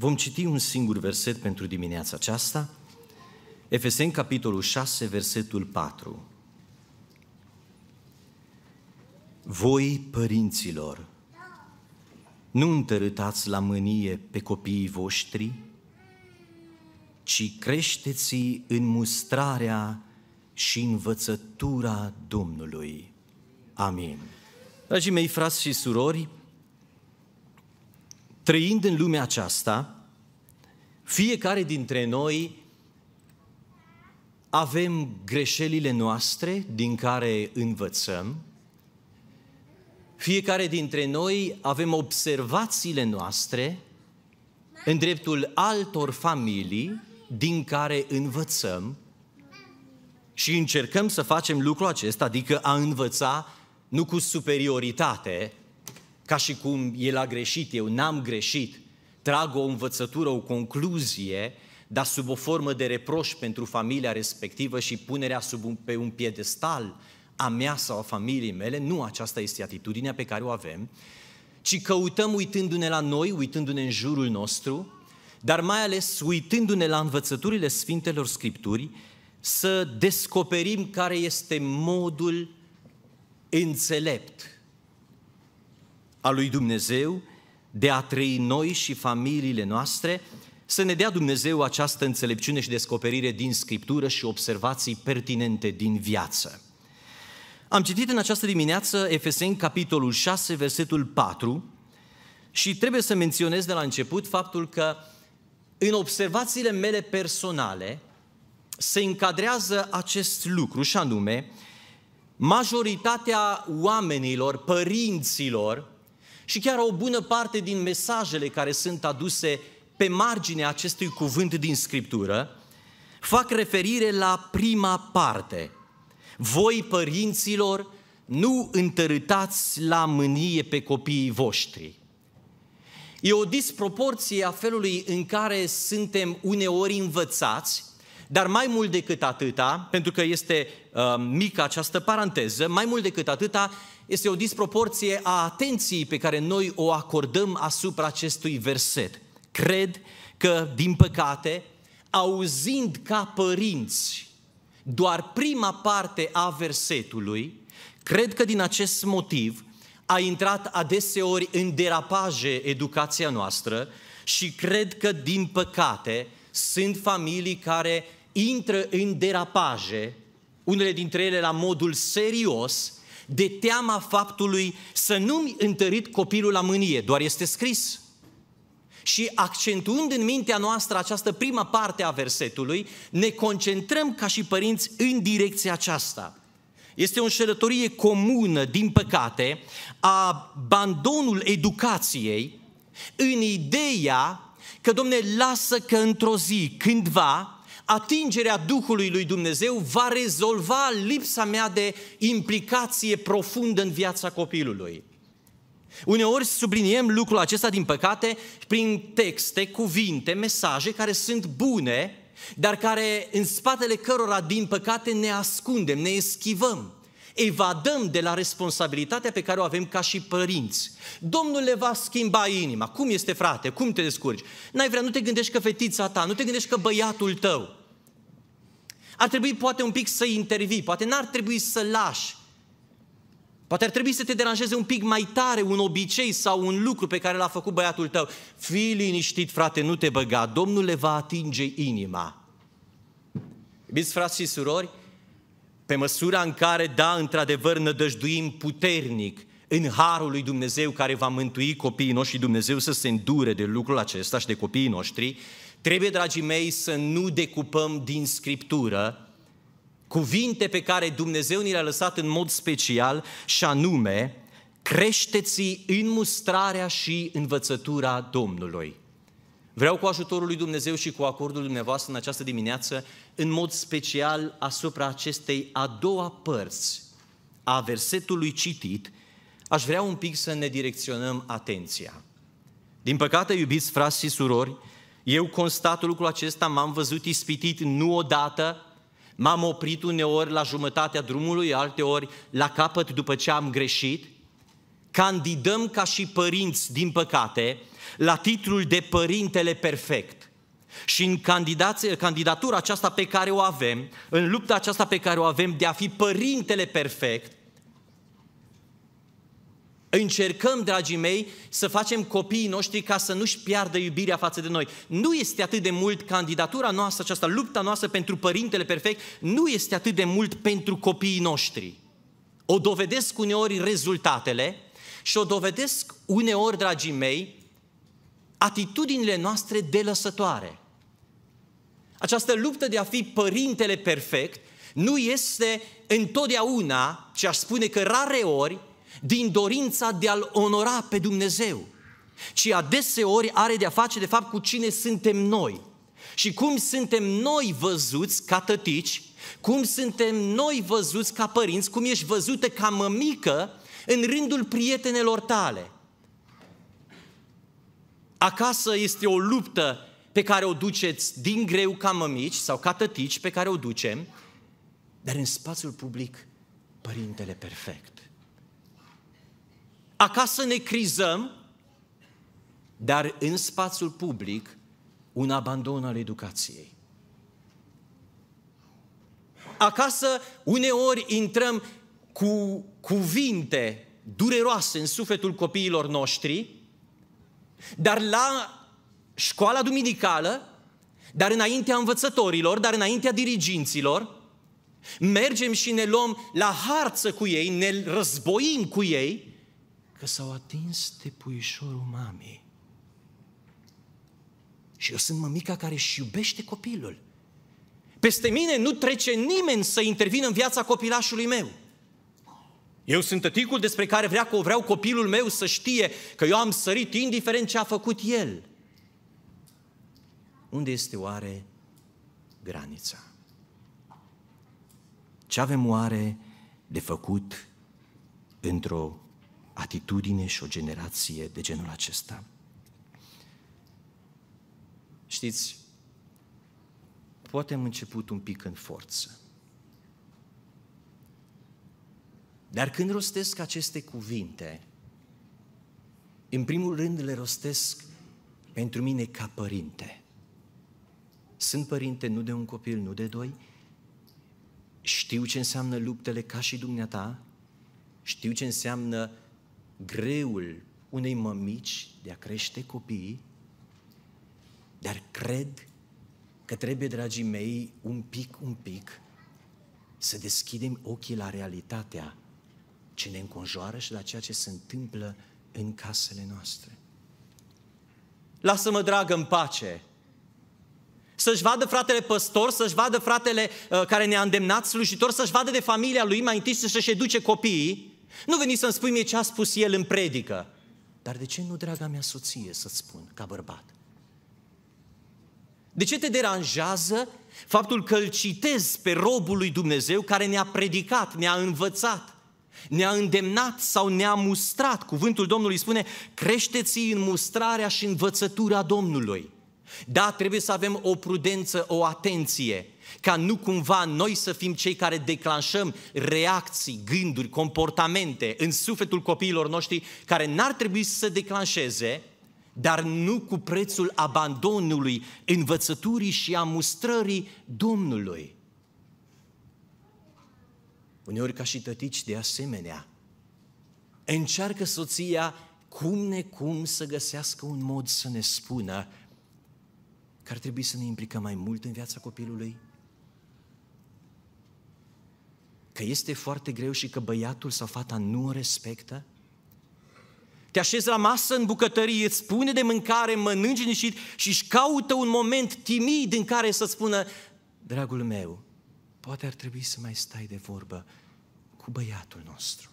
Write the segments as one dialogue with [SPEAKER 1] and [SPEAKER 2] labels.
[SPEAKER 1] Vom citi un singur verset pentru dimineața aceasta, Efeseni, capitolul 6, versetul 4. Voi, părinților, nu întărâtați la mânie pe copiii voștri, ci creșteți în mustrarea și învățătura Domnului. Amin. Dragii mei, frați și surori, trăind în lumea aceasta, fiecare dintre noi avem greșelile noastre din care învățăm, fiecare dintre noi avem observațiile noastre în dreptul altor familii din care învățăm și încercăm să facem lucrul acesta, adică a învăța nu cu superioritate, ca și cum el a greșit, eu n-am greșit, trag o învățătură, o concluzie, dar sub o formă de reproș pentru familia respectivă și punerea sub un, pe un piedestal a mea sau a familiei mele, nu aceasta este atitudinea pe care o avem, ci căutăm uitându-ne la noi, uitându-ne în jurul nostru, dar mai ales uitându-ne la învățăturile Sfintelor Scripturi, să descoperim care este modul înțelept al lui Dumnezeu de a trăi noi și familiile noastre, să ne dea Dumnezeu această înțelepciune și descoperire din Scriptură și observații pertinente din viață. Am citit în această dimineață Efeseni, capitolul 6, versetul 4 și trebuie să menționez de la început faptul că în observațiile mele personale se încadrează acest lucru și anume majoritatea oamenilor, părinților și chiar o bună parte din mesajele care sunt aduse pe marginea acestui cuvânt din Scriptură fac referire la prima parte – voi, părinților, nu întărâtați la mânie pe copiii voștri. E o disproporție a felului în care suntem uneori învățați, dar mai mult decât atâta, pentru că este uh, mică această paranteză, mai mult decât atâta, este o disproporție a atenției pe care noi o acordăm asupra acestui verset. Cred că, din păcate, auzind ca părinți doar prima parte a versetului, cred că din acest motiv a intrat adeseori în derapaje educația noastră și cred că, din păcate, sunt familii care intră în derapaje, unele dintre ele la modul serios, de teama faptului să nu-mi întărit copilul la mânie, doar este scris. Și accentuând în mintea noastră această prima parte a versetului, ne concentrăm ca și părinți în direcția aceasta. Este o înșelătorie comună, din păcate, a abandonul educației în ideea că, domne, lasă că într-o zi, cândva, atingerea Duhului lui Dumnezeu va rezolva lipsa mea de implicație profundă în viața copilului. Uneori subliniem lucrul acesta, din păcate, prin texte, cuvinte, mesaje care sunt bune, dar care în spatele cărora, din păcate, ne ascundem, ne eschivăm. Evadăm de la responsabilitatea pe care o avem ca și părinți. Domnul le va schimba inima. Cum este, frate? Cum te descurci? N-ai vrea, nu te gândești că fetița ta, nu te gândești că băiatul tău. Ar trebui poate un pic să intervii, poate n-ar trebui să lași Poate ar trebui să te deranjeze un pic mai tare un obicei sau un lucru pe care l-a făcut băiatul tău. Fii liniștit, frate, nu te băga, Domnul le va atinge inima. Iubiți frați și surori, pe măsura în care, da, într-adevăr, nădăjduim puternic în harul lui Dumnezeu care va mântui copiii noștri, Dumnezeu să se îndure de lucrul acesta și de copiii noștri, trebuie, dragii mei, să nu decupăm din Scriptură cuvinte pe care Dumnezeu ni le-a lăsat în mod special și anume, creșteți în mustrarea și învățătura Domnului. Vreau cu ajutorul lui Dumnezeu și cu acordul dumneavoastră în această dimineață, în mod special asupra acestei a doua părți a versetului citit, aș vrea un pic să ne direcționăm atenția. Din păcate, iubiți frați și surori, eu constat lucrul acesta, m-am văzut ispitit nu odată, M-am oprit uneori la jumătatea drumului, alteori la capăt după ce am greșit, candidăm ca și părinți, din păcate, la titlul de părintele perfect. Și în candidatura aceasta pe care o avem, în lupta aceasta pe care o avem de a fi părintele perfect, Încercăm, dragii mei, să facem copiii noștri ca să nu-și piardă iubirea față de noi. Nu este atât de mult candidatura noastră, această lupta noastră pentru Părintele Perfect, nu este atât de mult pentru copiii noștri. O dovedesc uneori rezultatele și o dovedesc uneori, dragii mei, atitudinile noastre delăsătoare. Această luptă de a fi Părintele Perfect nu este întotdeauna, ce aș spune că rare ori, din dorința de a-L onora pe Dumnezeu, ci adeseori are de-a face de fapt cu cine suntem noi. Și cum suntem noi văzuți ca tătici, cum suntem noi văzuți ca părinți, cum ești văzută ca mămică în rândul prietenelor tale. Acasă este o luptă pe care o duceți din greu ca mămici sau ca tătici pe care o ducem, dar în spațiul public, Părintele Perfect. Acasă ne crizăm, dar în spațiul public un abandon al educației. Acasă uneori intrăm cu cuvinte dureroase în sufletul copiilor noștri, dar la școala duminicală, dar înaintea învățătorilor, dar înaintea diriginților, mergem și ne luăm la harță cu ei, ne războim cu ei că s-au atins de puișorul mamei. Și eu sunt mămica care își iubește copilul. Peste mine nu trece nimeni să intervină în viața copilașului meu. Eu sunt tăticul despre care vrea, vreau copilul meu să știe că eu am sărit indiferent ce a făcut el. Unde este oare granița? Ce avem oare de făcut într-o atitudine și o generație de genul acesta. Știți, poate am început un pic în forță. Dar când rostesc aceste cuvinte, în primul rând le rostesc pentru mine ca părinte. Sunt părinte nu de un copil, nu de doi. Știu ce înseamnă luptele ca și dumneata. Știu ce înseamnă greul unei mămici de a crește copiii, dar cred că trebuie, dragii mei, un pic, un pic, să deschidem ochii la realitatea ce ne înconjoară și la ceea ce se întâmplă în casele noastre. Lasă-mă, dragă, în pace. Să-și vadă fratele păstor, să-și vadă fratele uh, care ne-a îndemnat slujitor, să-și vadă de familia lui mai întâi să-și educe copiii nu veni să-mi spui mie ce a spus el în predică. Dar de ce nu, draga mea soție, să-ți spun, ca bărbat? De ce te deranjează faptul că îl citezi pe robul lui Dumnezeu care ne-a predicat, ne-a învățat, ne-a îndemnat sau ne-a mustrat? Cuvântul Domnului spune, creșteți în mustrarea și învățătura Domnului. Da, trebuie să avem o prudență, o atenție, ca nu cumva noi să fim cei care declanșăm reacții, gânduri, comportamente în sufletul copiilor noștri care n-ar trebui să se declanșeze, dar nu cu prețul abandonului, învățăturii și a mustrării Domnului. Uneori ca și tătici de asemenea, încearcă soția cum necum să găsească un mod să ne spună că ar trebui să ne implicăm mai mult în viața copilului, că este foarte greu și că băiatul sau fata nu o respectă? Te așezi la masă în bucătărie, îți spune de mâncare, mănânci liniștit și își caută un moment timid în care să spună Dragul meu, poate ar trebui să mai stai de vorbă cu băiatul nostru.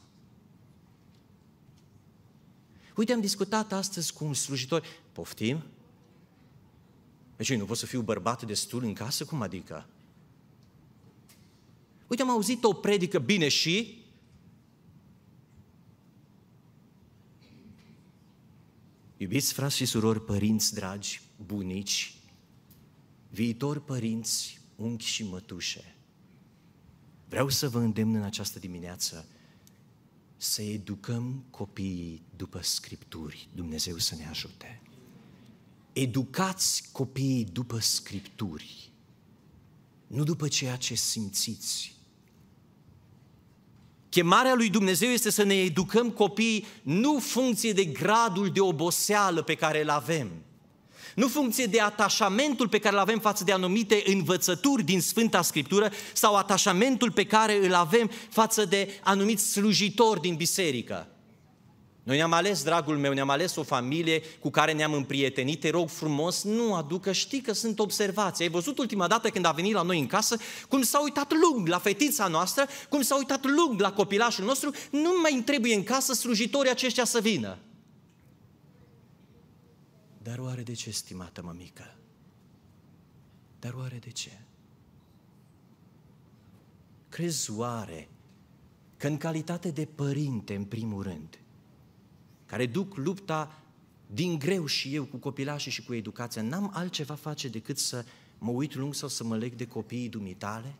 [SPEAKER 1] Uite, am discutat astăzi cu un slujitor. Poftim? Deci nu pot să fiu bărbat destul în casă? Cum adică? Uite, am auzit o predică bine și... Iubiți frați și surori, părinți dragi, bunici, viitori părinți, unchi și mătușe, vreau să vă îndemn în această dimineață să educăm copiii după Scripturi. Dumnezeu să ne ajute. Educați copiii după Scripturi, nu după ceea ce simțiți. Chemarea lui Dumnezeu este să ne educăm copiii nu funcție de gradul de oboseală pe care îl avem, nu funcție de atașamentul pe care îl avem față de anumite învățături din Sfânta Scriptură sau atașamentul pe care îl avem față de anumiți slujitori din biserică. Noi ne-am ales, dragul meu, ne-am ales o familie cu care ne-am împrietenit. Te rog frumos, nu aducă, știi că sunt observații. Ai văzut ultima dată când a venit la noi în casă, cum s-a uitat lung la fetița noastră, cum s-a uitat lung la copilașul nostru, nu mai îmi trebuie în casă slujitorii aceștia să vină. Dar oare de ce, stimată mămică? Dar oare de ce? Crezi oare că în calitate de părinte, în primul rând, care duc lupta din greu și eu cu copilașii și cu educația, n-am altceva face decât să mă uit lung sau să mă leg de copiii dumitale?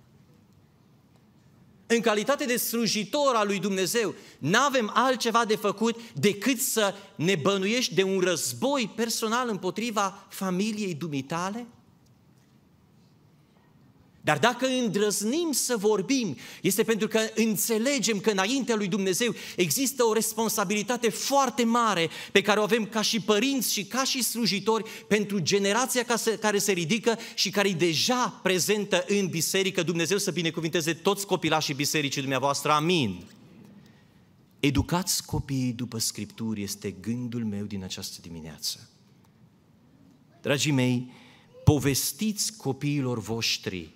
[SPEAKER 1] În calitate de slujitor al lui Dumnezeu, n-avem altceva de făcut decât să ne bănuiești de un război personal împotriva familiei dumitale? Dar dacă îndrăznim să vorbim, este pentru că înțelegem că înaintea lui Dumnezeu există o responsabilitate foarte mare pe care o avem ca și părinți și ca și slujitori pentru generația care se ridică și care e deja prezentă în biserică. Dumnezeu să binecuvinteze toți copilașii bisericii dumneavoastră. Amin. Educați copiii după Scripturi este gândul meu din această dimineață. Dragii mei, povestiți copiilor voștri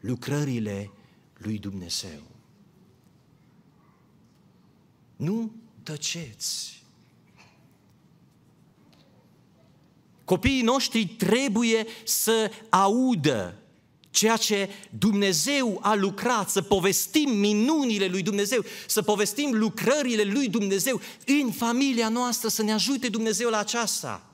[SPEAKER 1] lucrările lui Dumnezeu. Nu tăceți. Copiii noștri trebuie să audă ceea ce Dumnezeu a lucrat, să povestim minunile lui Dumnezeu, să povestim lucrările lui Dumnezeu în familia noastră, să ne ajute Dumnezeu la aceasta.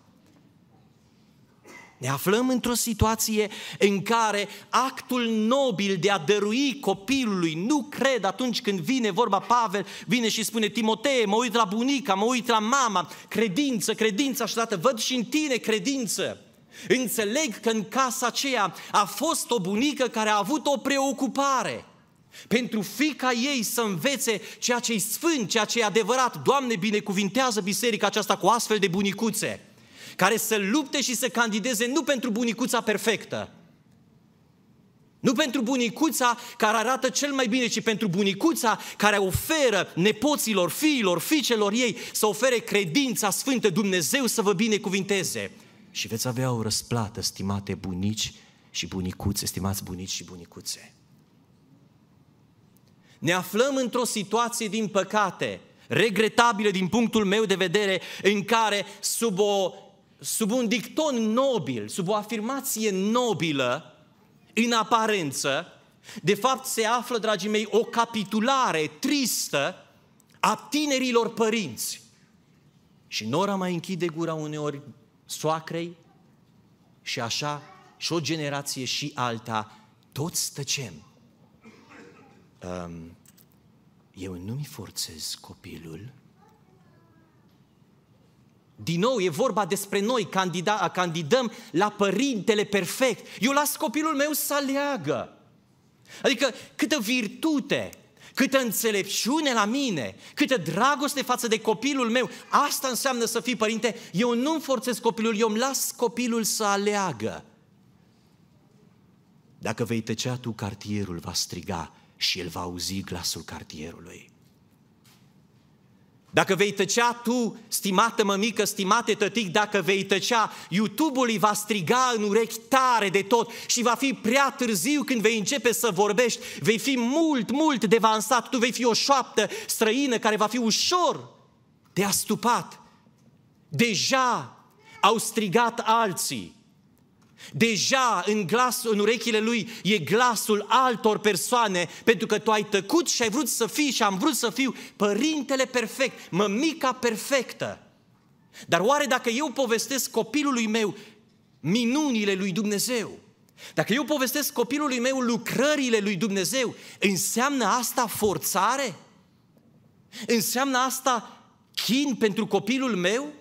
[SPEAKER 1] Ne aflăm într-o situație în care actul nobil de a dărui copilului, nu cred atunci când vine vorba Pavel, vine și spune Timotee, mă uit la bunica, mă uit la mama, credință, credință, așa dată, văd și în tine credință. Înțeleg că în casa aceea a fost o bunică care a avut o preocupare pentru fica ei să învețe ceea ce e sfânt, ceea ce e adevărat. Doamne, binecuvintează biserica aceasta cu astfel de bunicuțe care să lupte și să candideze nu pentru bunicuța perfectă, nu pentru bunicuța care arată cel mai bine, ci pentru bunicuța care oferă nepoților, fiilor, fiicelor ei să ofere credința sfântă Dumnezeu să vă binecuvinteze. Și veți avea o răsplată, stimate bunici și bunicuțe, stimați bunici și bunicuțe. Ne aflăm într-o situație, din păcate, regretabilă din punctul meu de vedere, în care sub o sub un dicton nobil, sub o afirmație nobilă, în aparență, de fapt se află, dragii mei, o capitulare tristă a tinerilor părinți. Și nora mai închide gura uneori soacrei și așa și o generație și alta, toți tăcem. Um, eu nu-mi forțez copilul din nou, e vorba despre noi, candida, candidăm la părintele perfect. Eu las copilul meu să aleagă. Adică câtă virtute, câtă înțelepciune la mine, câtă dragoste față de copilul meu, asta înseamnă să fii părinte. Eu nu-mi forțez copilul, eu îmi las copilul să aleagă. Dacă vei tăcea tu, cartierul va striga și el va auzi glasul cartierului. Dacă vei tăcea tu, stimată mămică, stimate tătic, dacă vei tăcea, YouTube-ul îi va striga în urechi tare de tot și va fi prea târziu când vei începe să vorbești, vei fi mult, mult devansat, tu vei fi o șoaptă străină care va fi ușor de astupat. Deja au strigat alții Deja în glasul, în urechile lui e glasul altor persoane, pentru că tu ai tăcut și ai vrut să fii și am vrut să fiu părintele perfect, mămica perfectă. Dar oare dacă eu povestesc copilului meu minunile lui Dumnezeu, dacă eu povestesc copilului meu lucrările lui Dumnezeu, înseamnă asta forțare? Înseamnă asta chin pentru copilul meu?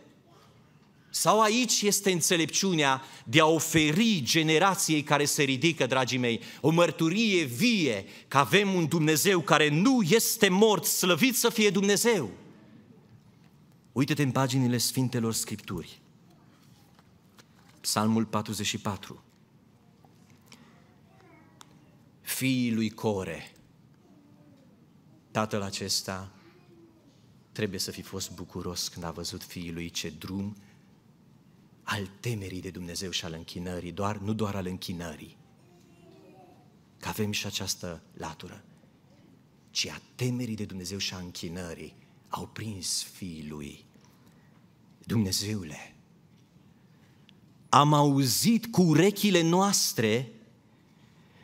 [SPEAKER 1] Sau aici este înțelepciunea de a oferi generației care se ridică, dragii mei, o mărturie vie că avem un Dumnezeu care nu este mort, slăvit să fie Dumnezeu. Uită-te în paginile Sfintelor Scripturi. Psalmul 44. Fiii lui Core, tatăl acesta trebuie să fi fost bucuros când a văzut fiii lui ce drum al temerii de Dumnezeu și al închinării, doar, nu doar al închinării, că avem și această latură, ci a temerii de Dumnezeu și a închinării au prins fiii lui. Dumnezeule, am auzit cu urechile noastre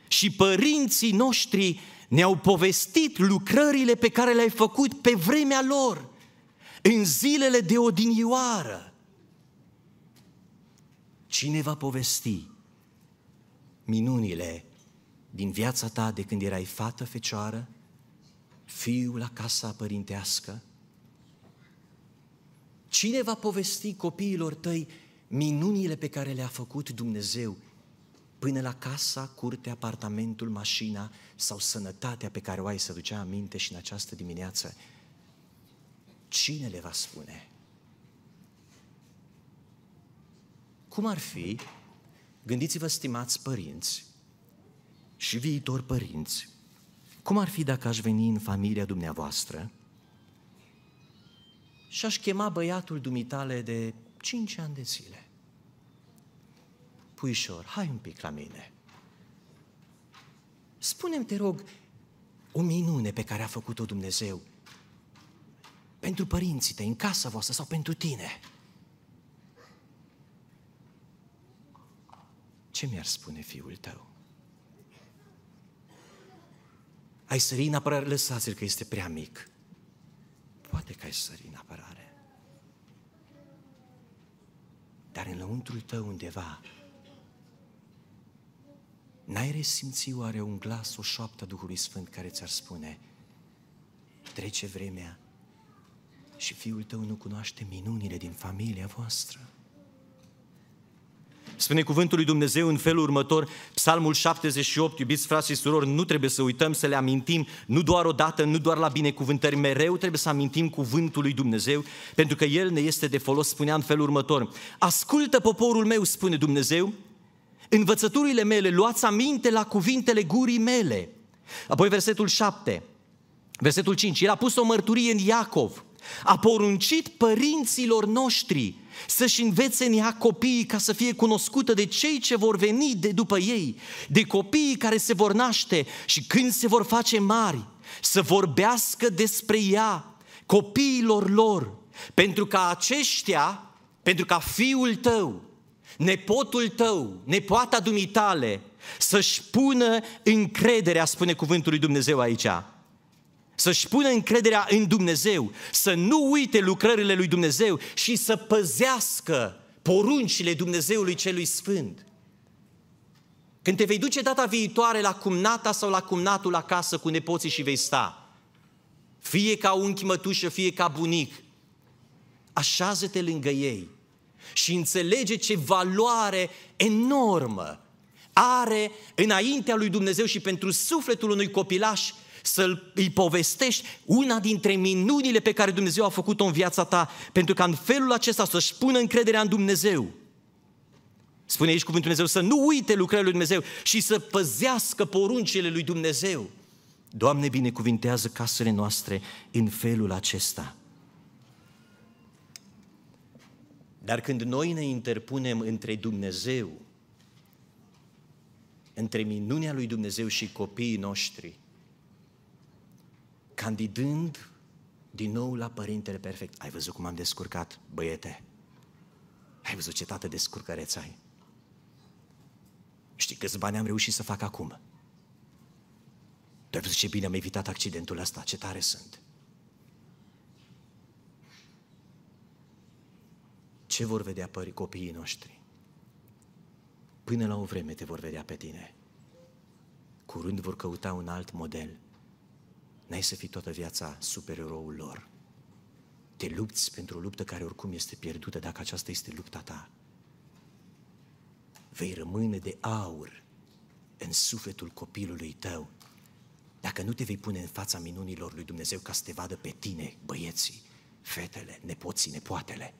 [SPEAKER 1] și părinții noștri ne-au povestit lucrările pe care le-ai făcut pe vremea lor, în zilele de odinioară. Cine va povesti minunile din viața ta de când erai fată fecioară, fiul la casa părintească? Cine va povesti copiilor tăi minunile pe care le-a făcut Dumnezeu până la casa, curtea, apartamentul, mașina sau sănătatea pe care o ai să ducea aminte și în această dimineață? Cine le va spune? Cum ar fi, gândiți-vă, stimați părinți și viitori părinți, cum ar fi dacă aș veni în familia dumneavoastră și aș chema băiatul dumitale de 5 ani de zile? Puișor, hai un pic la mine. Spune-mi, te rog, o minune pe care a făcut-o Dumnezeu pentru părinții tăi, în casa voastră sau pentru tine. Ce mi-ar spune fiul tău? Ai sări în apărare? Lăsați-l că este prea mic. Poate că ai sări în apărare. Dar în lăuntrul tău undeva N-ai resimți oare un glas, o șoaptă Duhului Sfânt care ți-ar spune Trece vremea și fiul tău nu cunoaște minunile din familia voastră? Spune cuvântul lui Dumnezeu în felul următor, Psalmul 78, iubiți frați și surori, nu trebuie să uităm să le amintim, nu doar o dată, nu doar la binecuvântări, mereu trebuie să amintim cuvântul lui Dumnezeu, pentru că El ne este de folos, spunea în felul următor, ascultă poporul meu, spune Dumnezeu, învățăturile mele, luați aminte la cuvintele gurii mele. Apoi versetul 7, versetul 5, el a pus o mărturie în Iacov, a poruncit părinților noștri să-și învețe în ea copiii ca să fie cunoscută de cei ce vor veni de după ei, de copiii care se vor naște și când se vor face mari, să vorbească despre ea copiilor lor, pentru ca aceștia, pentru ca fiul tău, nepotul tău, nepoata dumitale, să-și pună încrederea, spune cuvântul lui Dumnezeu aici, să-și pună încrederea în Dumnezeu, să nu uite lucrările lui Dumnezeu și să păzească poruncile Dumnezeului celui Sfânt. Când te vei duce data viitoare la cumnata sau la cumnatul acasă cu nepoții și vei sta, fie ca unchi mătușă, fie ca bunic, așează-te lângă ei și înțelege ce valoare enormă are înaintea lui Dumnezeu și pentru sufletul unui copilaș să îi povestești una dintre minunile pe care Dumnezeu a făcut-o în viața ta, pentru că în felul acesta să-și pună încrederea în Dumnezeu. Spune aici cuvântul Dumnezeu să nu uite lucrările lui Dumnezeu și să păzească poruncile lui Dumnezeu. Doamne, binecuvintează casele noastre în felul acesta. Dar când noi ne interpunem între Dumnezeu, între minunea lui Dumnezeu și copiii noștri, candidând din nou la Părintele Perfect, ai văzut cum am descurcat, băiete? Ai văzut ce tată descurcăreț ai? Știi câți bani am reușit să fac acum? Tu ai văzut ce bine am evitat accidentul ăsta, ce tare sunt. Ce vor vedea pări copiii noștri? Până la o vreme te vor vedea pe tine. Curând vor căuta un alt model. N-ai să fii toată viața supereroul lor. Te lupți pentru o luptă care oricum este pierdută dacă aceasta este lupta ta. Vei rămâne de aur în sufletul copilului tău dacă nu te vei pune în fața minunilor lui Dumnezeu ca să te vadă pe tine, băieții, fetele, nepoții, nepoatele.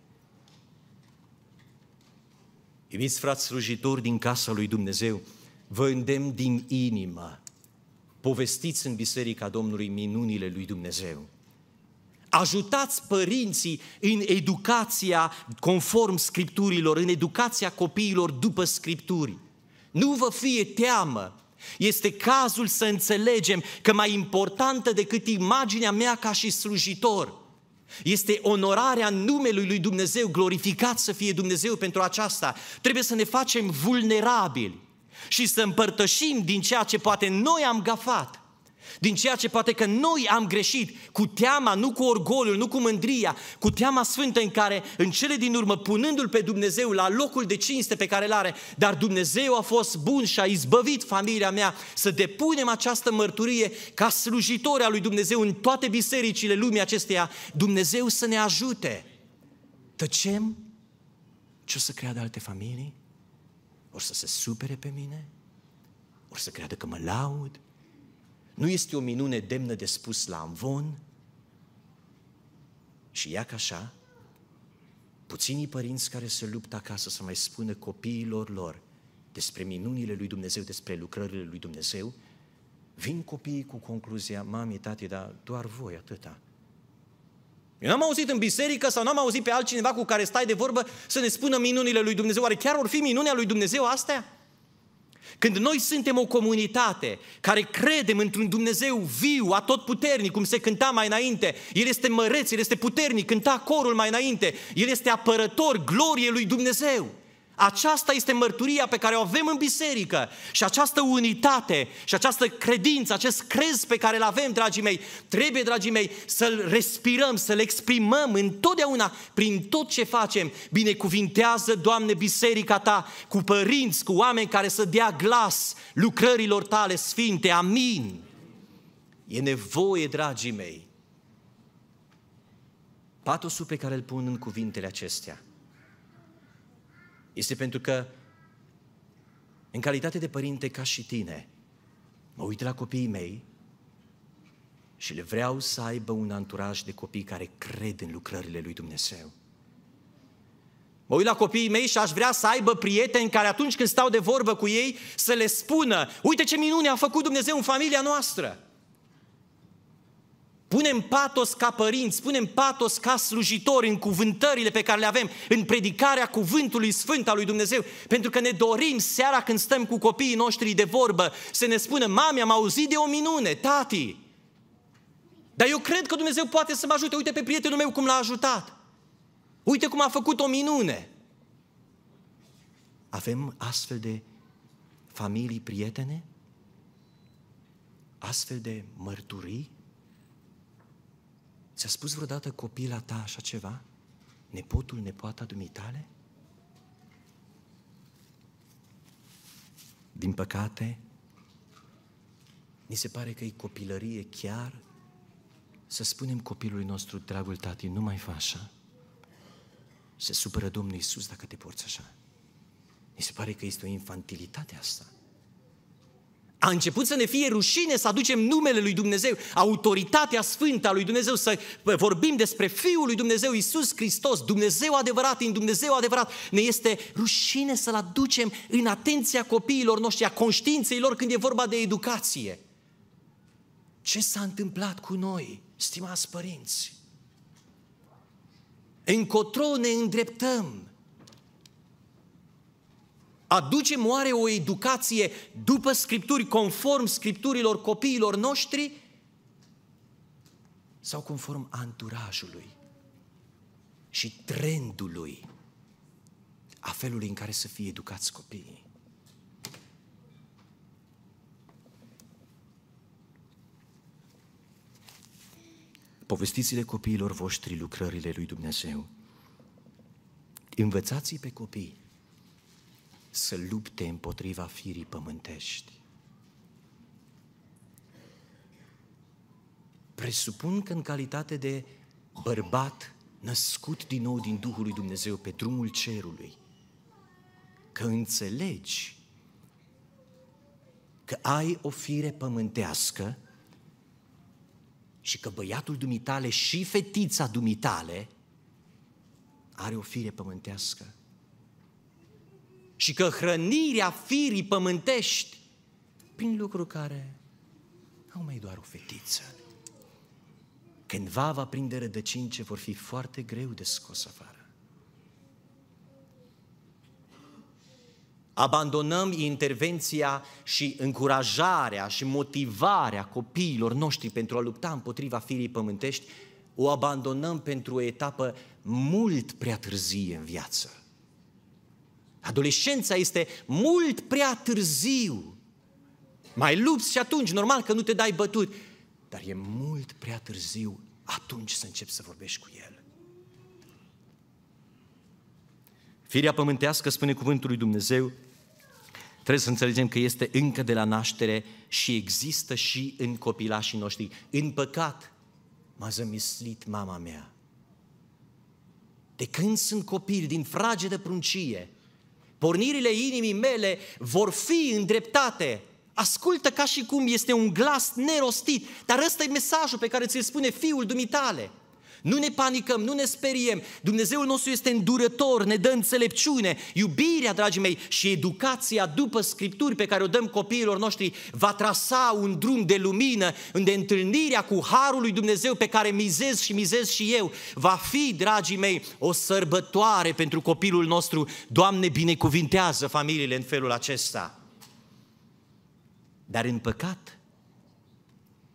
[SPEAKER 1] Iubiți frați slujitori din casa lui Dumnezeu, vă îndemn din inimă, povestiți în Biserica Domnului minunile lui Dumnezeu. Ajutați părinții în educația conform Scripturilor, în educația copiilor după Scripturi. Nu vă fie teamă. Este cazul să înțelegem că mai importantă decât imaginea mea ca și slujitor, este onorarea numelui lui Dumnezeu, glorificat să fie Dumnezeu pentru aceasta. Trebuie să ne facem vulnerabili și să împărtășim din ceea ce poate noi am gafat din ceea ce poate că noi am greșit, cu teama, nu cu orgoliul, nu cu mândria, cu teama sfântă în care, în cele din urmă, punându-L pe Dumnezeu la locul de cinste pe care îl are, dar Dumnezeu a fost bun și a izbăvit familia mea să depunem această mărturie ca slujitori al lui Dumnezeu în toate bisericile lumii acesteia, Dumnezeu să ne ajute. Tăcem? Ce o să creadă alte familii? O să se supere pe mine? O să creadă că mă laud? Nu este o minune demnă de spus la amvon? Și ia ca așa, puținii părinți care se luptă acasă să mai spună copiilor lor despre minunile lui Dumnezeu, despre lucrările lui Dumnezeu, vin copiii cu concluzia, mami, tati, dar doar voi atâta. Eu n-am auzit în biserică sau n-am auzit pe altcineva cu care stai de vorbă să ne spună minunile lui Dumnezeu. Oare chiar vor fi minunea lui Dumnezeu astea? Când noi suntem o comunitate care credem într-un Dumnezeu viu, atotputernic, cum se cânta mai înainte, El este măreț, El este puternic, cânta corul mai înainte, El este apărător, glorie lui Dumnezeu. Aceasta este mărturia pe care o avem în biserică și această unitate și această credință, acest crez pe care îl avem, dragii mei, trebuie, dragii mei, să-l respirăm, să-l exprimăm întotdeauna prin tot ce facem. Binecuvintează, Doamne, biserica Ta cu părinți, cu oameni care să dea glas lucrărilor Tale sfinte. Amin. E nevoie, dragii mei. Patosul pe care îl pun în cuvintele acestea – este pentru că, în calitate de părinte ca și tine, mă uit la copiii mei și le vreau să aibă un anturaj de copii care cred în lucrările lui Dumnezeu. Mă uit la copiii mei și aș vrea să aibă prieteni care atunci când stau de vorbă cu ei să le spună, uite ce minune a făcut Dumnezeu în familia noastră. Punem patos ca părinți, punem patos ca slujitori în cuvântările pe care le avem, în predicarea cuvântului sfânt al lui Dumnezeu, pentru că ne dorim seara când stăm cu copiii noștri de vorbă să ne spună, mami, am auzit de o minune, tati, dar eu cred că Dumnezeu poate să mă ajute, uite pe prietenul meu cum l-a ajutat, uite cum a făcut o minune. Avem astfel de familii prietene? Astfel de mărturii? Ți-a spus vreodată copila ta așa ceva? Nepotul, nepoata dumitale? Din păcate, ni se pare că e copilărie chiar să spunem copilului nostru, dragul tati, nu mai fa așa. Se supără Domnul Iisus dacă te porți așa. Mi se pare că este o infantilitate asta. A început să ne fie rușine să aducem numele lui Dumnezeu, autoritatea sfântă a lui Dumnezeu, să vorbim despre Fiul lui Dumnezeu, Isus Hristos, Dumnezeu adevărat, în Dumnezeu adevărat. Ne este rușine să-L aducem în atenția copiilor noștri, a conștiinței lor când e vorba de educație. Ce s-a întâmplat cu noi, stimați părinți? Încotro ne îndreptăm Aducem oare o educație după Scripturi, conform Scripturilor copiilor noștri? Sau conform anturajului și trendului a felului în care să fie educați copiii? Povestiți-le copiilor voștri lucrările lui Dumnezeu. Învățați-i pe copii să lupte împotriva firii pământești. presupun că în calitate de bărbat născut din nou din Duhul lui Dumnezeu pe drumul cerului, că înțelegi că ai o fire pământească și că băiatul dumitale și fetița dumitale are o fire pământească și că hrănirea firii pământești prin lucruri care au mai doar o fetiță. Cândva va prinde rădăcini ce vor fi foarte greu de scos afară. Abandonăm intervenția și încurajarea și motivarea copiilor noștri pentru a lupta împotriva firii pământești, o abandonăm pentru o etapă mult prea târzie în viață. Adolescența este mult prea târziu. Mai lupți și atunci, normal că nu te dai bătut, dar e mult prea târziu atunci să începi să vorbești cu el. Firea pământească, spune cuvântul lui Dumnezeu, trebuie să înțelegem că este încă de la naștere și există și în copilașii noștri. În păcat m-a zămislit mama mea. De când sunt copil, din frage de pruncie, pornirile inimii mele vor fi îndreptate. Ascultă ca și cum este un glas nerostit, dar ăsta e mesajul pe care ți-l spune Fiul dumitale. Nu ne panicăm, nu ne speriem. Dumnezeul nostru este îndurător, ne dă înțelepciune. Iubirea, dragii mei, și educația după Scripturi pe care o dăm copiilor noștri va trasa un drum de lumină, unde întâlnirea cu Harul lui Dumnezeu pe care mizez și mizez și eu, va fi, dragii mei, o sărbătoare pentru copilul nostru. Doamne, binecuvintează familiile în felul acesta. Dar în păcat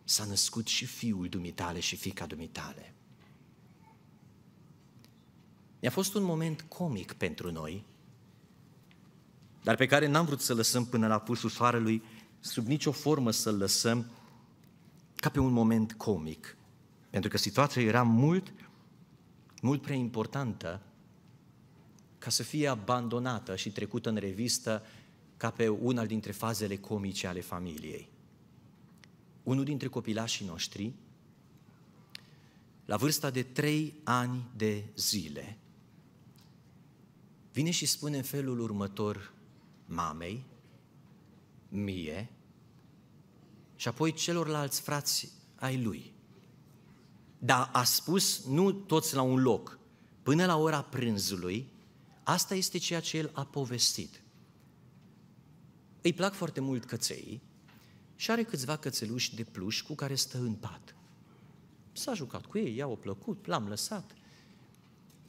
[SPEAKER 1] s-a născut și fiul dumitale și fica dumitale. Mi-a fost un moment comic pentru noi, dar pe care n-am vrut să lăsăm până la pusul soarelui, sub nicio formă să-l lăsăm ca pe un moment comic. Pentru că situația era mult, mult prea importantă ca să fie abandonată și trecută în revistă ca pe una dintre fazele comice ale familiei. Unul dintre copilașii noștri, la vârsta de trei ani de zile, vine și spune în felul următor mamei, mie și apoi celorlalți frați ai lui. Dar a spus nu toți la un loc, până la ora prânzului, asta este ceea ce el a povestit. Îi plac foarte mult căței și are câțiva cățeluși de pluș cu care stă în pat. S-a jucat cu ei, i-au plăcut, l-am lăsat.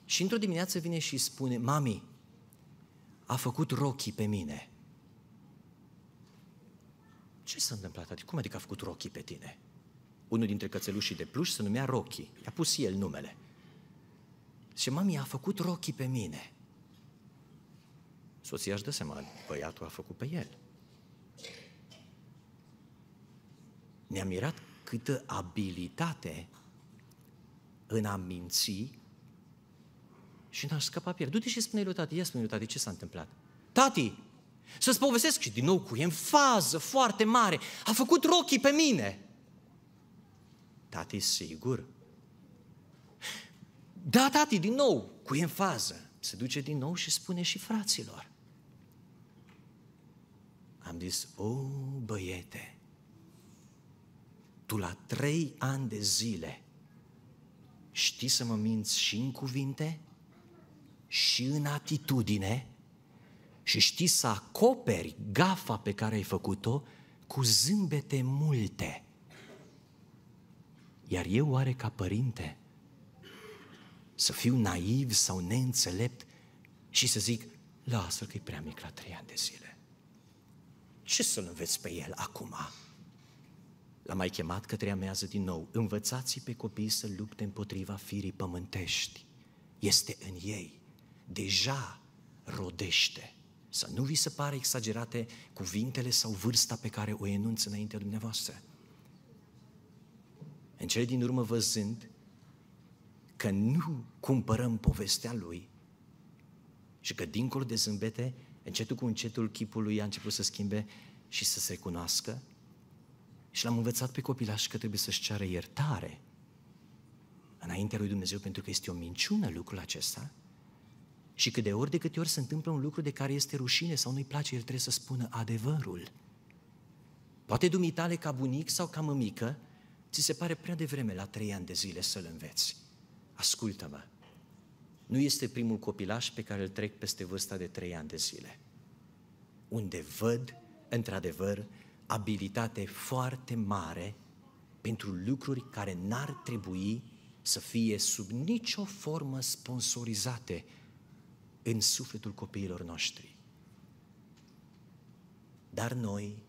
[SPEAKER 1] Și într-o dimineață vine și spune, mami, a făcut rochii pe mine. Ce s-a întâmplat? Adică, cum adică a făcut rochii pe tine? Unul dintre cățelușii de pluș se numea Rocky. I-a pus el numele. Și mami a făcut rochii pe mine. Soția își dă seama, băiatul a făcut pe el. Ne-a mirat câtă abilitate în a minți și n-aș scăpa pe el. Du-te și spune lui tati, ia spune lui tati, ce s-a întâmplat? Tati, să-ți povestesc și din nou cu în fază foarte mare, a făcut rochii pe mine. Tati, sigur? Da, tati, din nou, cu în fază. Se duce din nou și spune și fraților. Am zis, o, băiete, tu la trei ani de zile știi să mă minți și în cuvinte și în atitudine și știi să acoperi gafa pe care ai făcut-o cu zâmbete multe. Iar eu oare ca părinte să fiu naiv sau neînțelept și să zic, lasă-l că e prea mic la trei ani de zile. Ce să-l înveți pe el acum? L-am mai chemat că treamează din nou. Învățați pe copii să lupte împotriva firii pământești. Este în ei deja rodește. Să nu vi se pare exagerate cuvintele sau vârsta pe care o enunț înaintea dumneavoastră. În cele din urmă văzând că nu cumpărăm povestea lui și că dincolo de zâmbete, încetul cu încetul chipul lui a început să schimbe și să se recunoască Și l-am învățat pe copilaș că trebuie să-și ceară iertare înaintea lui Dumnezeu pentru că este o minciună lucrul acesta și că de ori de câte ori se întâmplă un lucru de care este rușine sau nu-i place, el trebuie să spună adevărul. Poate dumitale ca bunic sau ca mămică, ți se pare prea devreme la trei ani de zile să-l înveți. Ascultă-mă, nu este primul copilaș pe care îl trec peste vârsta de trei ani de zile, unde văd, într-adevăr, abilitate foarte mare pentru lucruri care n-ar trebui să fie sub nicio formă sponsorizate în sufletul copiilor noștri. Dar noi,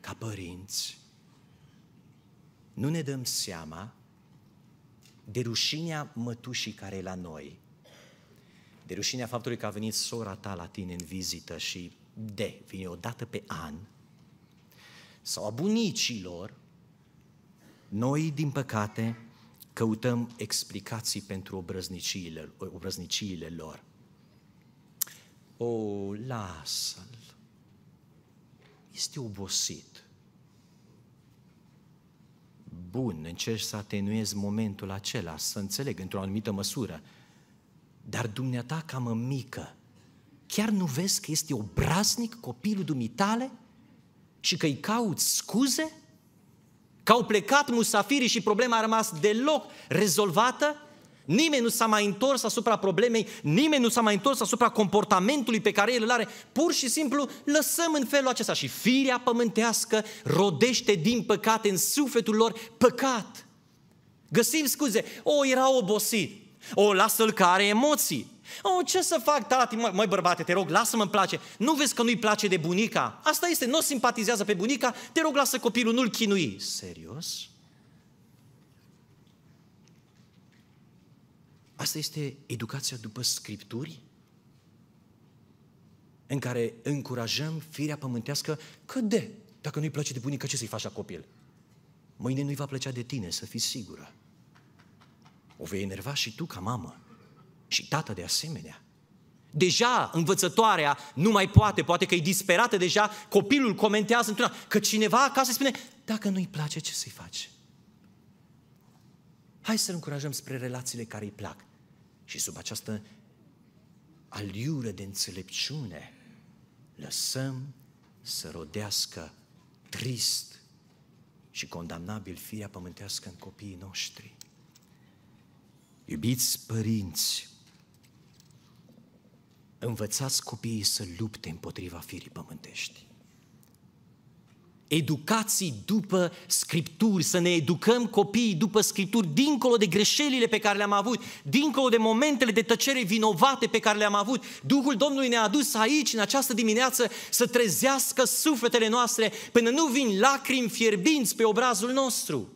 [SPEAKER 1] ca părinți, nu ne dăm seama de rușinea mătușii care e la noi, de rușinea faptului că a venit sora ta la tine în vizită și de, vine o dată pe an, sau a bunicilor, noi, din păcate, căutăm explicații pentru obrăzniciile, obrăzniciile lor. O, lasă-l. Este obosit. Bun, încerci să atenuezi momentul acela, să înțeleg într-o anumită măsură. Dar dumneata ca mică, chiar nu vezi că este obraznic copilul dumitale și că îi cauți scuze? Că au plecat musafirii și problema a rămas deloc rezolvată? Nimeni nu s-a mai întors asupra problemei, nimeni nu s-a mai întors asupra comportamentului pe care el îl are. Pur și simplu lăsăm în felul acesta și firea pământească rodește din păcate în sufletul lor păcat. Găsim scuze, o, era obosit, o, lasă-l că are emoții. O, ce să fac, tati, măi, măi bărbate, te rog, lasă-mă îmi place. Nu vezi că nu-i place de bunica? Asta este, nu simpatizează pe bunica, te rog, lasă copilul, nu-l chinui. Serios? Asta este educația după Scripturi? În care încurajăm firea pământească că de, dacă nu-i place de bunică, ce să-i faci la copil? Mâine nu-i va plăcea de tine, să fii sigură. O vei enerva și tu ca mamă. Și tată de asemenea. Deja învățătoarea nu mai poate, poate că e disperată deja, copilul comentează într-una, că cineva acasă spune, dacă nu-i place, ce să-i faci? Hai să-l încurajăm spre relațiile care îi plac. Și sub această aliură de înțelepciune, lăsăm să rodească trist și condamnabil firea pământească în copiii noștri. Iubiți părinți, învățați copiii să lupte împotriva firii pământești educații după scripturi, să ne educăm copiii după scripturi, dincolo de greșelile pe care le-am avut, dincolo de momentele de tăcere vinovate pe care le-am avut. Duhul Domnului ne-a adus aici, în această dimineață, să trezească sufletele noastre până nu vin lacrimi fierbinți pe obrazul nostru.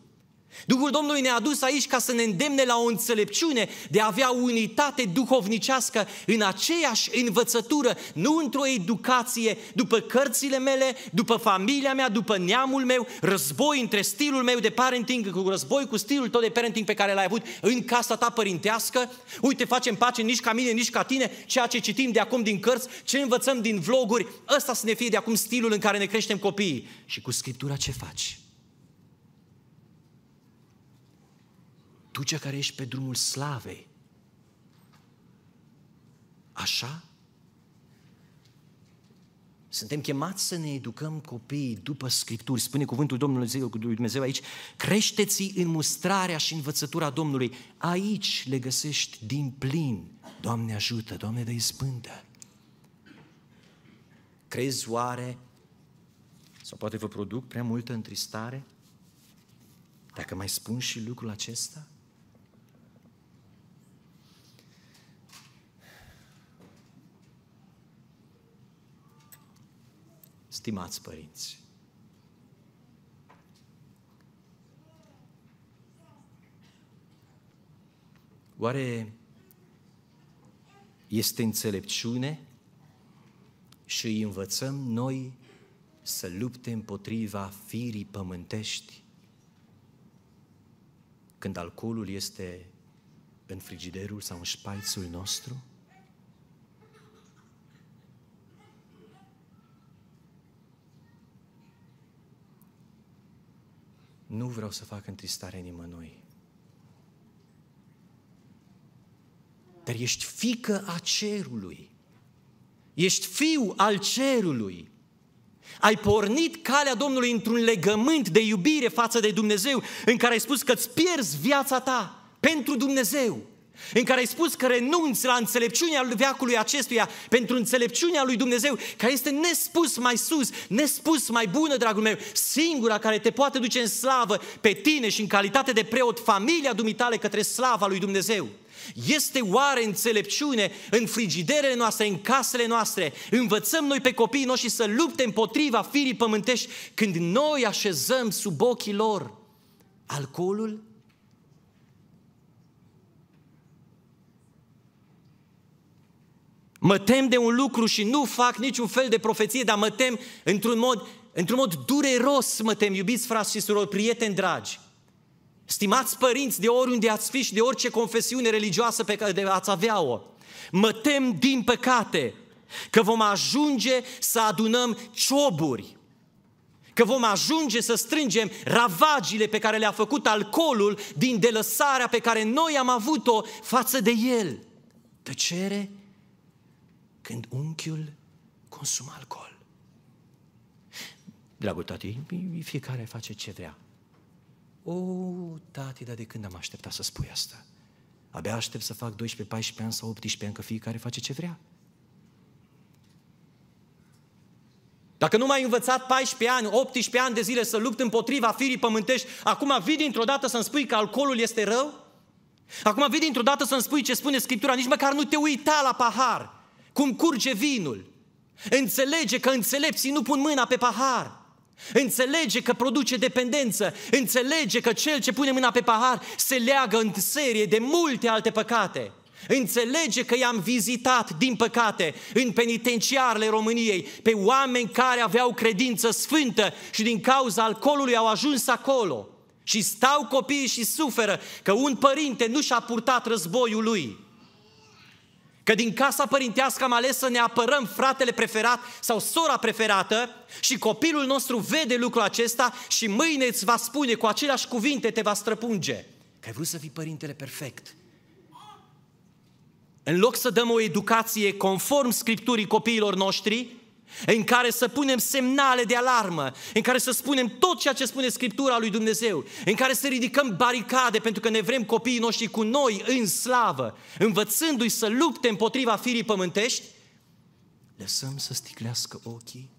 [SPEAKER 1] Duhul Domnului ne-a adus aici ca să ne îndemne la o înțelepciune de a avea unitate duhovnicească în aceeași învățătură, nu într-o educație după cărțile mele, după familia mea, după neamul meu, război între stilul meu de parenting cu război cu stilul tău de parenting pe care l-ai avut în casa ta părintească. Uite, facem pace nici ca mine, nici ca tine, ceea ce citim de acum din cărți, ce învățăm din vloguri, ăsta să ne fie de acum stilul în care ne creștem copiii. Și cu Scriptura ce faci? Tu cea care ești pe drumul slavei. Așa? Suntem chemați să ne educăm copiii după Scripturi. Spune cuvântul Domnului Dumnezeu aici, creșteți în mustrarea și învățătura Domnului. Aici le găsești din plin. Doamne ajută, Doamne dă izbândă. Crezi oare, sau poate vă produc prea multă întristare, dacă mai spun și lucrul acesta? Stimați părinți. Oare este înțelepciune și îi învățăm noi să lupte împotriva firii pământești când alcoolul este în frigiderul sau în șpaițul nostru? Nu vreau să fac întristare nimănui. Dar ești fică a cerului. Ești fiu al cerului. Ai pornit calea Domnului într-un legământ de iubire față de Dumnezeu, în care ai spus că îți pierzi viața ta pentru Dumnezeu în care ai spus că renunți la înțelepciunea veacului acestuia pentru înțelepciunea lui Dumnezeu, care este nespus mai sus, nespus mai bună, dragul meu, singura care te poate duce în slavă pe tine și în calitate de preot familia dumitale către slava lui Dumnezeu. Este oare înțelepciune în frigiderele noastre, în casele noastre? Învățăm noi pe copiii noștri să lupte împotriva firii pământești când noi așezăm sub ochii lor alcoolul, Mă tem de un lucru și nu fac niciun fel de profeție, dar mă tem într-un mod, într-un mod dureros, mă tem, iubiți frați și surori, prieteni dragi. Stimați părinți, de oriunde ați fi și de orice confesiune religioasă pe care ați avea-o, mă tem din păcate că vom ajunge să adunăm cioburi, că vom ajunge să strângem ravagile pe care le-a făcut alcoolul din delăsarea pe care noi am avut-o față de el. Tăcere când unchiul consumă alcool. Dragul tati, fiecare face ce vrea. O, tati, dar de când am așteptat să spui asta? Abia aștept să fac 12, 14 ani sau 18 ani, că fiecare face ce vrea. Dacă nu m-ai învățat 14 ani, 18 ani de zile să lupt împotriva firii pământești, acum vii dintr-o dată să-mi spui că alcoolul este rău? Acum vii dintr-o dată să-mi spui ce spune Scriptura, nici măcar nu te uita la pahar cum curge vinul. Înțelege că înțelepții nu pun mâna pe pahar. Înțelege că produce dependență. Înțelege că cel ce pune mâna pe pahar se leagă în serie de multe alte păcate. Înțelege că i-am vizitat, din păcate, în penitenciarele României, pe oameni care aveau credință sfântă și din cauza alcoolului au ajuns acolo. Și stau copiii și suferă că un părinte nu și-a purtat războiul lui. Că din casa părintească am ales să ne apărăm fratele preferat sau sora preferată și copilul nostru vede lucrul acesta și mâine îți va spune cu aceleași cuvinte, te va străpunge. Că ai vrut să fii părintele perfect. În loc să dăm o educație conform Scripturii copiilor noștri, în care să punem semnale de alarmă, în care să spunem tot ceea ce spune Scriptura lui Dumnezeu, în care să ridicăm baricade pentru că ne vrem copiii noștri cu noi în slavă, învățându-i să lupte împotriva firii pământești, lăsăm să sticlească ochii,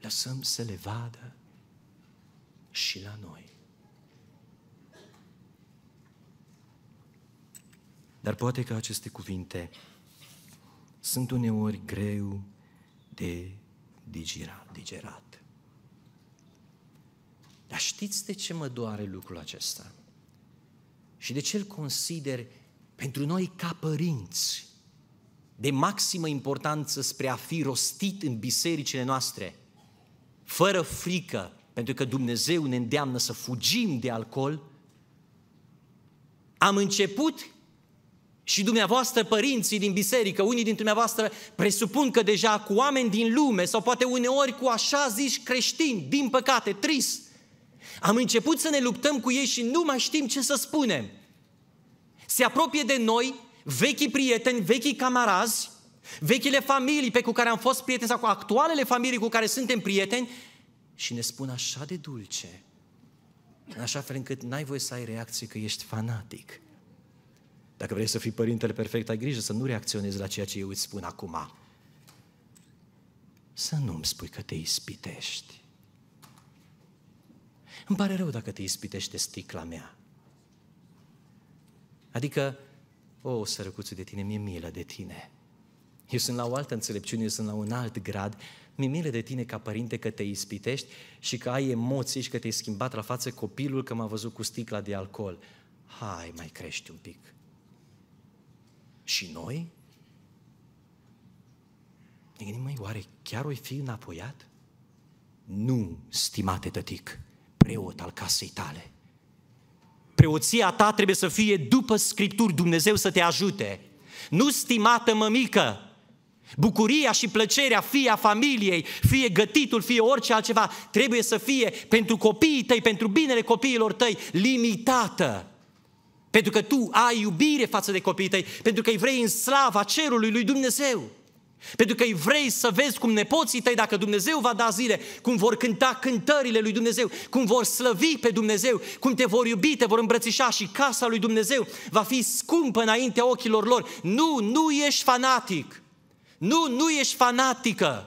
[SPEAKER 1] lăsăm să le vadă și la noi. Dar poate că aceste cuvinte sunt uneori greu de digerat. Dar știți de ce mă doare lucrul acesta? Și de ce îl consider pentru noi ca părinți de maximă importanță spre a fi rostit în bisericile noastre, fără frică, pentru că Dumnezeu ne îndeamnă să fugim de alcool, am început și dumneavoastră, părinții din biserică, unii dintre dumneavoastră presupun că deja cu oameni din lume sau poate uneori cu așa zici creștini, din păcate, trist, am început să ne luptăm cu ei și nu mai știm ce să spunem. Se apropie de noi vechi prieteni, vechi camarazi, vechile familii pe cu care am fost prieteni sau cu actualele familii cu care suntem prieteni și ne spun așa de dulce, în așa fel încât n-ai voie să ai reacție că ești fanatic dacă vrei să fii părintele perfect, ai grijă să nu reacționezi la ceea ce eu îți spun acum. Să nu-mi spui că te ispitești. Îmi pare rău dacă te ispitește sticla mea. Adică, o, oh, sărăcuțul de tine, mi-e milă de tine. Eu sunt la o altă înțelepciune, eu sunt la un alt grad, mi-e milă de tine ca părinte că te ispitești și că ai emoții și că te-ai schimbat la față copilul că m-a văzut cu sticla de alcool. Hai, mai crești un pic. Și noi? Ne gândim, mai oare chiar o fi înapoiat? Nu, stimate tătic, preot al casei tale. Preoția ta trebuie să fie după Scripturi, Dumnezeu să te ajute. Nu, stimată mămică, Bucuria și plăcerea, fie a familiei, fie gătitul, fie orice altceva, trebuie să fie pentru copiii tăi, pentru binele copiilor tăi, limitată. Pentru că tu ai iubire față de copiii tăi, pentru că îi vrei în slava cerului lui Dumnezeu. Pentru că îi vrei să vezi cum nepoții tăi, dacă Dumnezeu va da zile, cum vor cânta cântările lui Dumnezeu, cum vor slăvi pe Dumnezeu, cum te vor iubi, te vor îmbrățișa și casa lui Dumnezeu va fi scumpă înaintea ochilor lor. Nu, nu ești fanatic. Nu, nu ești fanatică.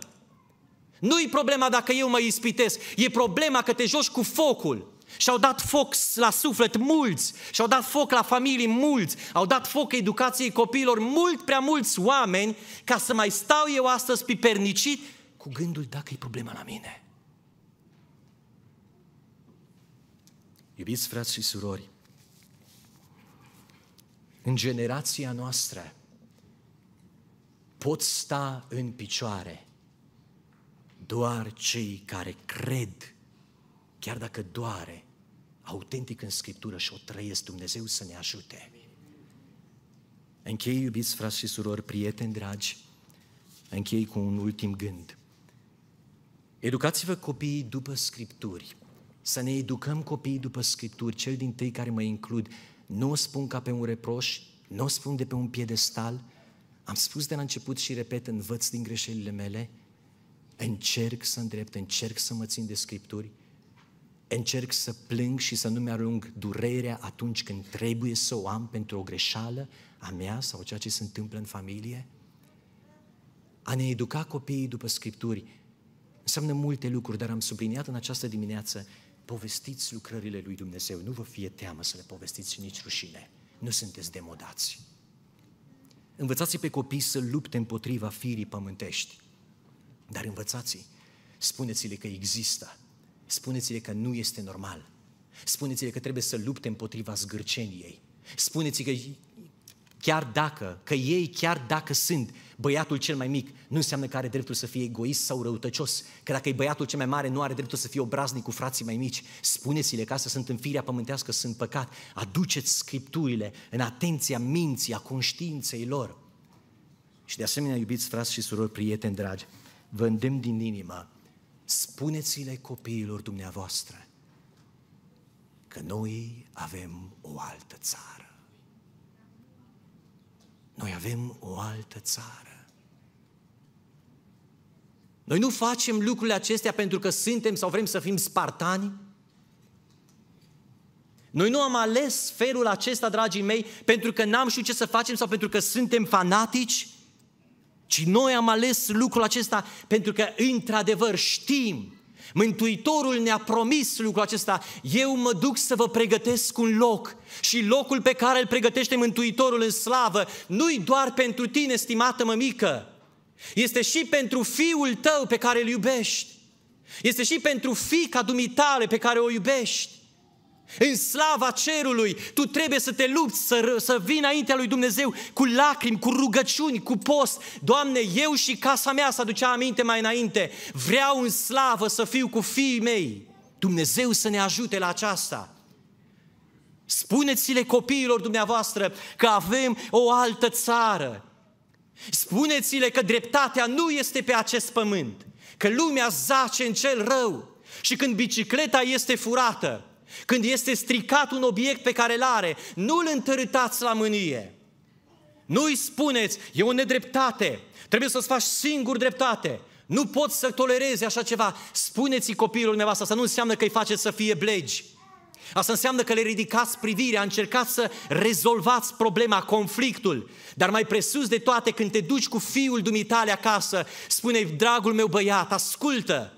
[SPEAKER 1] Nu-i problema dacă eu mă ispitesc, e problema că te joci cu focul. Și-au dat foc la suflet mulți, și-au dat foc la familii mulți, au dat foc educației copiilor mult prea mulți oameni ca să mai stau eu astăzi pipernicit cu gândul dacă e problema la mine. Iubiți frați și surori, în generația noastră pot sta în picioare doar cei care cred chiar dacă doare, autentic în Scriptură și o trăiesc, Dumnezeu să ne ajute. Închei, iubiți frați și surori, prieteni dragi, închei cu un ultim gând. Educați-vă copiii după Scripturi. Să ne educăm copiii după Scripturi, cel din tăi care mă includ. Nu o spun ca pe un reproș, nu o spun de pe un piedestal. Am spus de la început și repet, învăț din greșelile mele, încerc să îndrept, încerc să mă țin de Scripturi, încerc să plâng și să nu-mi arunc durerea atunci când trebuie să o am pentru o greșeală a mea sau ceea ce se întâmplă în familie? A ne educa copiii după Scripturi înseamnă multe lucruri, dar am subliniat în această dimineață, povestiți lucrările lui Dumnezeu, nu vă fie teamă să le povestiți și nici rușine, nu sunteți demodați. Învățați pe copii să lupte împotriva firii pământești, dar învățați spuneți-le că există spuneți-le că nu este normal. Spuneți-le că trebuie să lupte împotriva zgârceniei. Spuneți că chiar dacă, că ei chiar dacă sunt băiatul cel mai mic, nu înseamnă că are dreptul să fie egoist sau răutăcios, că dacă e băiatul cel mai mare, nu are dreptul să fie obraznic cu frații mai mici. Spuneți-le că astea sunt în firea pământească, sunt păcat. Aduceți scripturile în atenția minții, a conștiinței lor. Și de asemenea, iubiți frați și surori, prieteni dragi, vă îndemn din inimă spuneți-le copiilor dumneavoastră că noi avem o altă țară. Noi avem o altă țară. Noi nu facem lucrurile acestea pentru că suntem sau vrem să fim spartani. Noi nu am ales felul acesta, dragii mei, pentru că n-am știut ce să facem sau pentru că suntem fanatici, ci noi am ales lucrul acesta pentru că, într-adevăr, știm Mântuitorul ne-a promis lucrul acesta. Eu mă duc să vă pregătesc un loc. Și locul pe care îl pregătește Mântuitorul în slavă nu-i doar pentru tine, stimată mămică. Este și pentru fiul tău pe care îl iubești. Este și pentru fica dumitale pe care o iubești. În slava cerului, tu trebuie să te lupți, să, să vii înaintea lui Dumnezeu cu lacrimi, cu rugăciuni, cu post. Doamne, eu și casa mea, să aducea aminte mai înainte, vreau în slavă să fiu cu fiii mei. Dumnezeu să ne ajute la aceasta. Spuneți-le copiilor dumneavoastră că avem o altă țară. Spuneți-le că dreptatea nu este pe acest pământ, că lumea zace în cel rău și când bicicleta este furată, când este stricat un obiect pe care îl are, nu îl întărâtați la mânie. Nu îi spuneți, e o nedreptate, trebuie să-ți faci singur dreptate. Nu poți să tolerezi așa ceva. Spuneți-i copilul dumneavoastră, asta nu înseamnă că îi faceți să fie blegi. Asta înseamnă că le ridicați privirea, încercați să rezolvați problema, conflictul. Dar mai presus de toate, când te duci cu fiul dumitale acasă, spune dragul meu băiat, ascultă,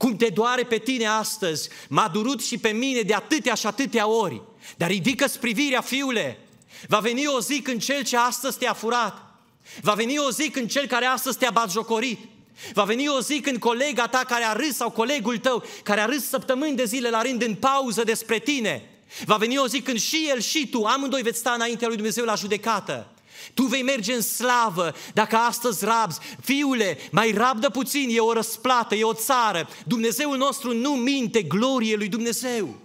[SPEAKER 1] cum te doare pe tine astăzi, m-a durut și pe mine de atâtea și atâtea ori. Dar ridică-ți privirea, fiule, va veni o zi când cel ce astăzi te-a furat, va veni o zi când cel care astăzi te-a batjocorit, Va veni o zi când colega ta care a râs sau colegul tău care a râs săptămâni de zile la rând în pauză despre tine, va veni o zi când și el și tu, amândoi veți sta înaintea lui Dumnezeu la judecată. Tu vei merge în slavă dacă astăzi rabzi. Fiule, mai rabdă puțin, e o răsplată, e o țară. Dumnezeul nostru nu minte, glorie lui Dumnezeu.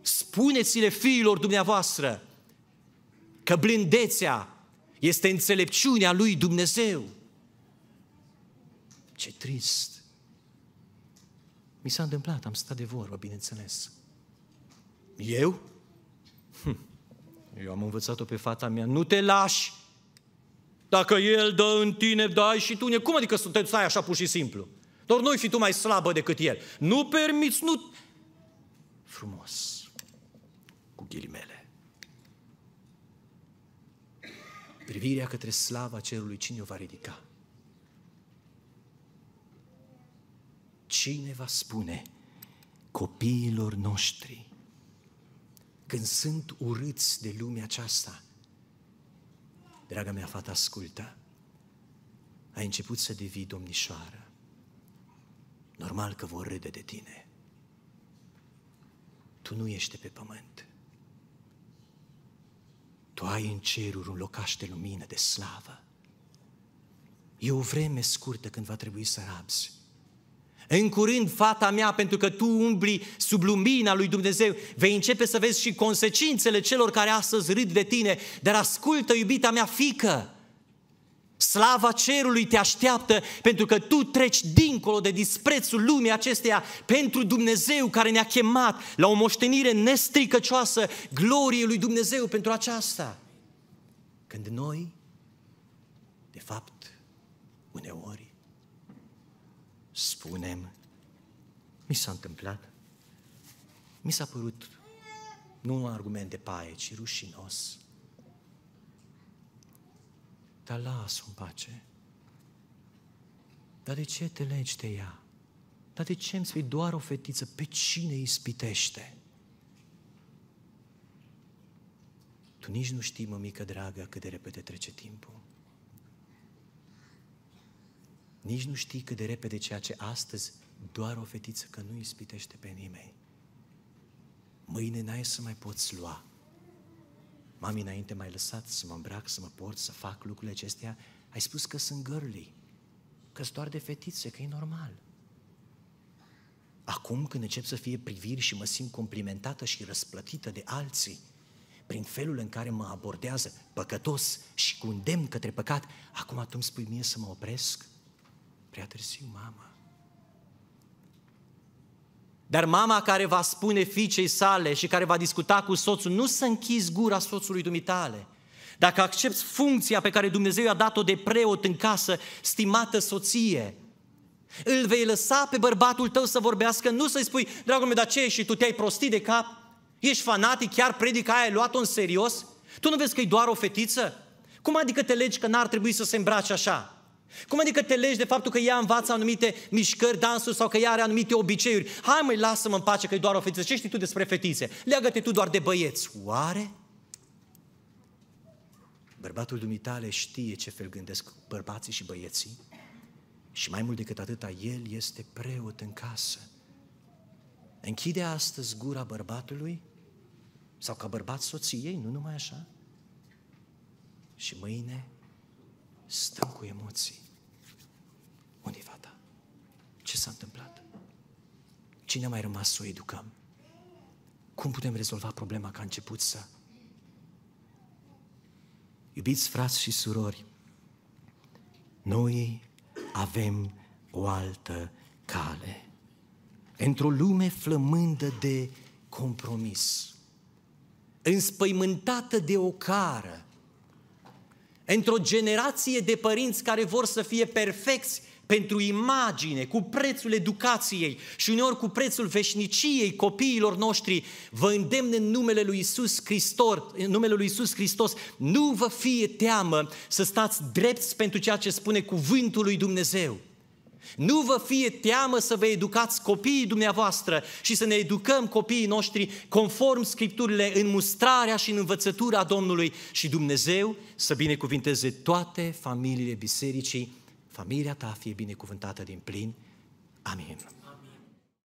[SPEAKER 1] Spuneți-le fiilor dumneavoastră că blândețea Este înțelepciunea lui Dumnezeu. Ce trist. Mi s-a întâmplat, am stat de vorbă, bineînțeles. Eu? Hm. Eu am învățat-o pe fata mea, nu te lași. Dacă el dă în tine, dai și tu. Cum adică să te stai așa pur și simplu? Doar nu fi tu mai slabă decât el. Nu permiți, nu... Frumos. Cu ghilimele. Privirea către slava cerului, cine o va ridica? Cine va spune copiilor noștri când sunt urâți de lumea aceasta? Draga mea fată, ascultă. Ai început să devii domnișoară. Normal că vor râde de tine. Tu nu ești pe pământ. Tu ai în ceruri un locaș de lumină, de slavă. E o vreme scurtă când va trebui să rabzi. În curând, fata mea, pentru că tu umbli sub lumina lui Dumnezeu, vei începe să vezi și consecințele celor care astăzi râd de tine, dar ascultă, iubita mea fică, Slava cerului te așteaptă pentru că tu treci dincolo de disprețul lumii acesteia pentru Dumnezeu care ne-a chemat la o moștenire nestricăcioasă gloriei lui Dumnezeu pentru aceasta. Când noi, de fapt, uneori, spunem, mi s-a întâmplat, mi s-a părut nu un argument de paie, ci rușinos. Dar las-o în pace. Dar de ce te legi de ea? Dar de ce îmi spui doar o fetiță? Pe cine îi spitește? Tu nici nu știi, mămică dragă, cât de repede trece timpul. Nici nu știi cât de repede ceea ce astăzi doar o fetiță că nu ispitește pe nimeni. Mâine n-ai să mai poți lua. Mami, înainte mai lăsat să mă îmbrac, să mă port, să fac lucrurile acestea, ai spus că sunt girly, că sunt doar de fetițe, că e normal. Acum când încep să fie priviri și mă simt complimentată și răsplătită de alții, prin felul în care mă abordează păcătos și cu îndemn către păcat, acum tu îmi spui mie să mă opresc? Prea târziu, mama. Dar mama care va spune fiicei sale și care va discuta cu soțul, nu să închizi gura soțului dumitale. Dacă accepti funcția pe care Dumnezeu i-a dat-o de preot în casă, stimată soție, îl vei lăsa pe bărbatul tău să vorbească, nu să-i spui, dragul meu, dar ce și tu te-ai prostit de cap? Ești fanatic, chiar predica aia, ai luat-o în serios? Tu nu vezi că e doar o fetiță? Cum adică te legi că n-ar trebui să se îmbrace așa? Cum adică te legi de faptul că ea învață anumite mișcări, dansuri sau că ea are anumite obiceiuri? Hai măi, lasă-mă în pace că e doar o fetiță. Ce știi tu despre fetițe? Leagă-te tu doar de băieți. Oare? Bărbatul dumitale știe ce fel gândesc bărbații și băieții și mai mult decât atâta, el este preot în casă. Închide astăzi gura bărbatului sau ca bărbat soției, nu numai așa? Și mâine stăm cu emoții. Unde-i fata? Ce s-a întâmplat? Cine a mai rămas să o educăm? Cum putem rezolva problema ca început să... Iubiți frați și surori, noi avem o altă cale. Într-o lume flămândă de compromis, înspăimântată de o cară, într-o generație de părinți care vor să fie perfecți pentru imagine, cu prețul educației și uneori cu prețul veșniciei copiilor noștri, vă îndemn în numele lui Isus Hristos, în numele lui Isus Hristos, nu vă fie teamă să stați drepți pentru ceea ce spune cuvântul lui Dumnezeu. Nu vă fie teamă să vă educați copiii dumneavoastră și să ne educăm copiii noștri conform Scripturile în mustrarea și în învățătura Domnului și Dumnezeu să binecuvinteze toate familiile bisericii. Familia ta fie binecuvântată din plin. Amin.